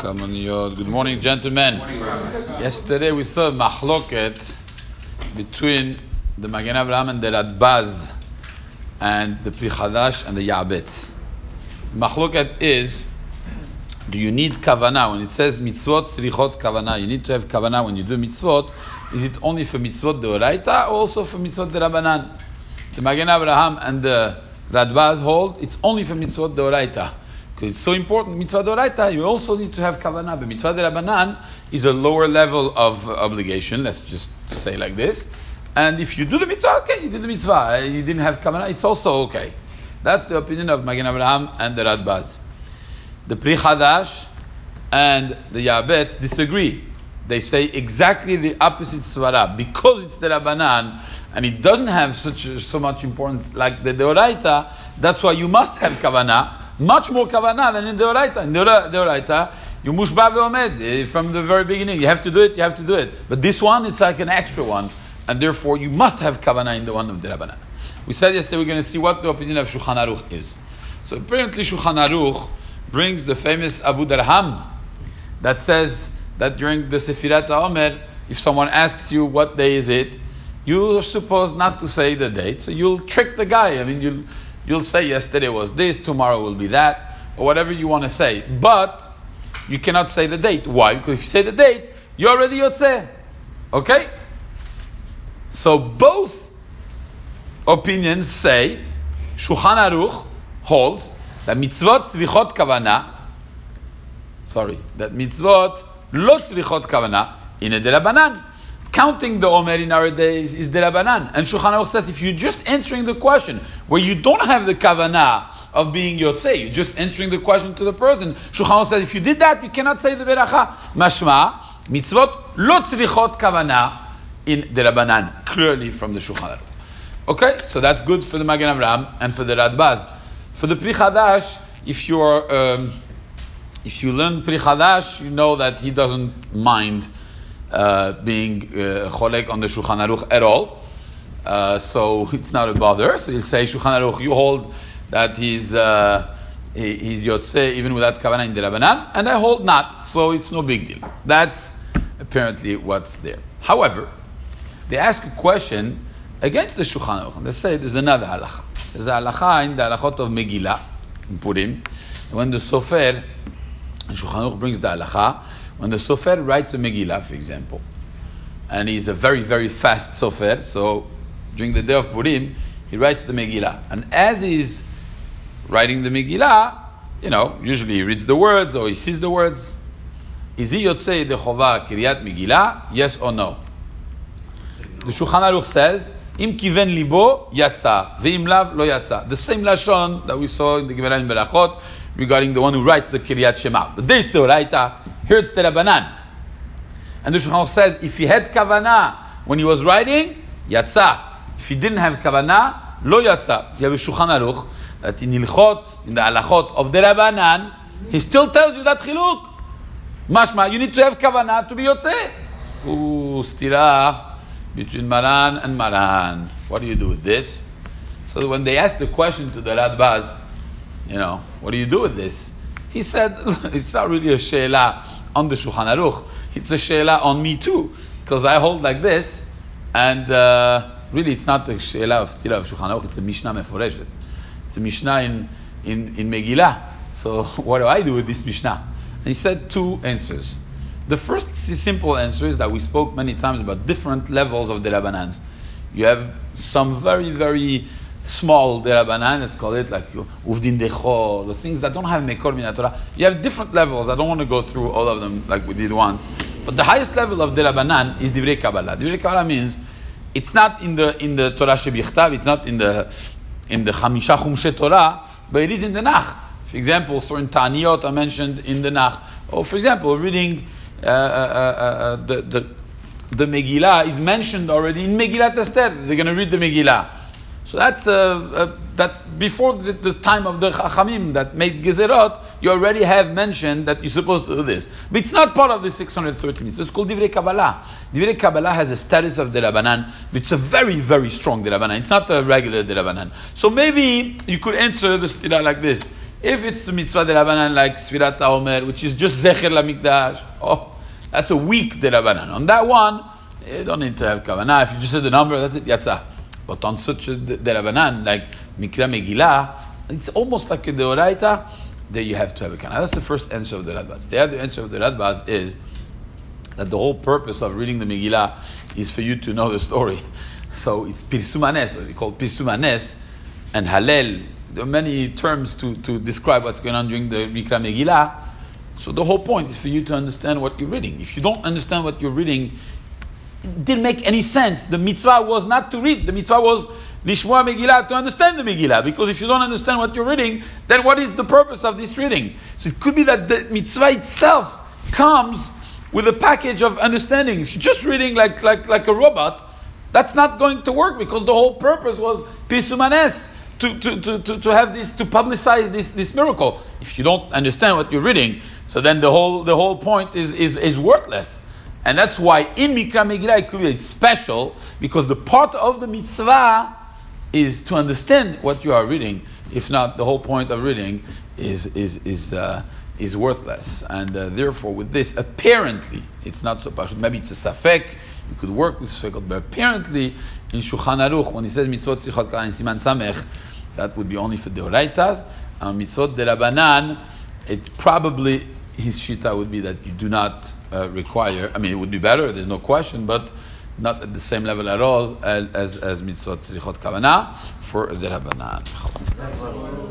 Good morning, gentlemen. Yesterday we saw a machloket between the Magen Avraham and the Radbaz and the Pri Chadash and the Yabetz. Machloket is, do you need kavana when it says mitzvot tzrichot kavana? You need to have kavana when you do mitzvot. Is it only for mitzvot deoraita or also for mitzvot derabanan? The Magen Avraham and the Radbaz hold it's only for mitzvot deoraita. Because it's so important, mitzvah doraita, you also need to have kavanah. But mitzvah derabanan is a lower level of obligation, let's just say like this. And if you do the mitzvah, okay, you did the mitzvah, you didn't have kavanah, it's also okay. That's the opinion of Magen Avraham and the Radbaz. The Pri Chadash and the Yabetz disagree. They say exactly the opposite svara. Because it's the Rabbanan and it doesn't have such so much importance like the Deoraita, that's why you must have kavanah much more kavanah than in the Oraita. In the Oraita, you mushba ve'omed eh, from the very beginning. You have to do it, you have to do it. But this one, it's like an extra one. And therefore, you must have kavanah in the one of the Rabbanan. We said yesterday we're going to see what the opinion of Shulchan Aruch is. So apparently Shulchan Aruch brings the famous Abudarham that says that during the Sefirat Omer, if someone asks you what day is it, you're supposed not to say the date. So you'll trick the guy. I mean, you'll You'll say yesterday was this, tomorrow will be that, or whatever you want to say. But you cannot say the date. Why? Because if you say the date, you're already yotzeh. Okay? So both opinions say Shulchan Aruch holds that mitzvot tzrichot kavana. Sorry, that mitzvot lo tzrichot kavana in a derabanan counting the Omer in our days is the Rabbanan. And Shulchan Aruch says if you're just answering the question where you don't have the kavanah of being Yotzei, you're just answering the question to the person, Shulchan Aruch says if you did that, you cannot say the Beracha. Mashma, mitzvot lo tzrichot kavanah in the Rabbanan, clearly from the Shulchan Aruch. Okay, so that's good for the Magen Avraham and for the Radbaz. For the Pri Chadash, if you're um, if you learn Pri Chadash, you know that he doesn't mind uh, being uh, cholek on the Shulchan Aruch at all. Uh, so it's not a bother. So you say Shulchan Aruch, you hold that he's uh, he, he's yotze even without kavanah in the Rabbanan, and I hold not. So it's no big deal. That's apparently what's there. However, they ask a question against the Shulchan Aruch. They say there's another halacha. There's a halacha in the halachot of Megillah in Purim, when the Sofer, Shulchan Aruch brings the halacha when the Sofer writes a Megillah, for example, and he's a very, very fast Sofer, so during the day of Purim, he writes the Megillah. And as he's writing the Megillah, you know, usually he reads the words or he sees the words. Is he Yotzei the Chova Kiryat Megillah? Yes or no? The Shulchan Aruch says, Im kiven libo yatsa, ve'im lav lo yatsa. The same lashon that we saw in the Gemara in Berachot regarding the one who writes the Kiryat Shema. But there it's the Oraita, here it's the Rabbanan. And the Shulchan says, if he had Kavanah when he was writing, Yatsa. If he didn't have Kavanah, Lo Yatsa. You have a Shulchan Aruch, that in Ilchot, in the Alachot of the Rabbanan, he still tells you that Chiluk. Mashma, you need to have Kavanah to be Yotze. Ooh, stira between Maran and Maran. What do you do with this? So when they asked the question to the Radbaz, you know, what do you do with this? He said, it's not really a she'ela on the Shulchan Aruch. It's a she'ela on me too, because I hold like this, and uh, really it's not a she'ela of stira of Shulchan Aruch, it's a Mishnah Meforeshet. It's a Mishnah in, in, in Megillah. So what do I do with this Mishnah? And he said two answers. The first simple answer is that we spoke many times about different levels of the Rabbanans. You have some very, very small derabanan, let's call it like uvdin decho, the things that don't have mekor min Torah. You have different levels. I don't want to go through all of them like we did once. But the highest level of derabanan is divrei kabbalah. Divrei kabbalah means it's not in the in the Torah shebichtav, it's not in the in the chamisha chumshe Torah, but it is in the Nach. For example, certain Taniyot are mentioned in the Nach. Or for example, reading uh, uh, uh, uh the, the the Megillah is mentioned already in Megillat Esther. They're going to read the Megillah. So that's uh, uh, that's before the, the, time of the Chachamim that made Gezerot. You already have mentioned that you're supposed to do this, but it's not part of the 630 minutes. It's called Divrei Kabbalah. Divrei Kabbalah has a status of the Rabbanan, it's a very very strong Rabbanan. It's not a regular Rabbanan. So maybe you could answer the stira like this: If it's the mitzvah de Rabbanan like Sfirat HaOmer, which is just Zecher LaMikdash, oh, that's a weak de Rabbanan. On that one, you don't need to have Kavanah. If you just said the number, that's it, Yatza. But on such a de Rabbanan, like Mikra Megillah, it's almost like a Deoraita, there you have to have a Kana. That's the first answer of the Radbaz. The other answer of the Radbaz is that the whole purpose of reading the Megillah is for you to know the story. So it's Pirsumanes, what we call Pirsumanes, and Halel. There are many terms to, to describe what's going on during the Mikra Megillah. So the whole point is for you to understand what you're reading. If you don't understand what you're reading, it didn't make any sense. The mitzvah was not to read. The mitzvah was Lishmoa Megillah to understand the Megillah. Because if you don't understand what you're reading, then what is the purpose of this reading? So it could be that the mitzvah itself comes with a package of understanding. If you're just reading like, like, like a robot, that's not going to work because the whole purpose was Pirsumanes. To, to, to, to, to have this to publicize this, this miracle. If you don't understand what you're reading, so then the whole the whole point is, is, is worthless. And that's why in Mikra Megillah it's special because the part of the mitzvah is to understand what you are reading. If not, the whole point of reading is is is uh, is worthless. And uh, therefore, with this, apparently, it's not so pashut. Maybe it's a safek. You could work with safek, but apparently, in Shulchan Aruch, when he says mitzvot tzrichot in siman samech, that would be only for deoraitas. Um, mitzvot derabanan, it probably his shita would be that you do not uh, require. I mean, it would be better. There's no question, but not at the same level at all as as, as mitzvot tzrichot kavanah for derabanan.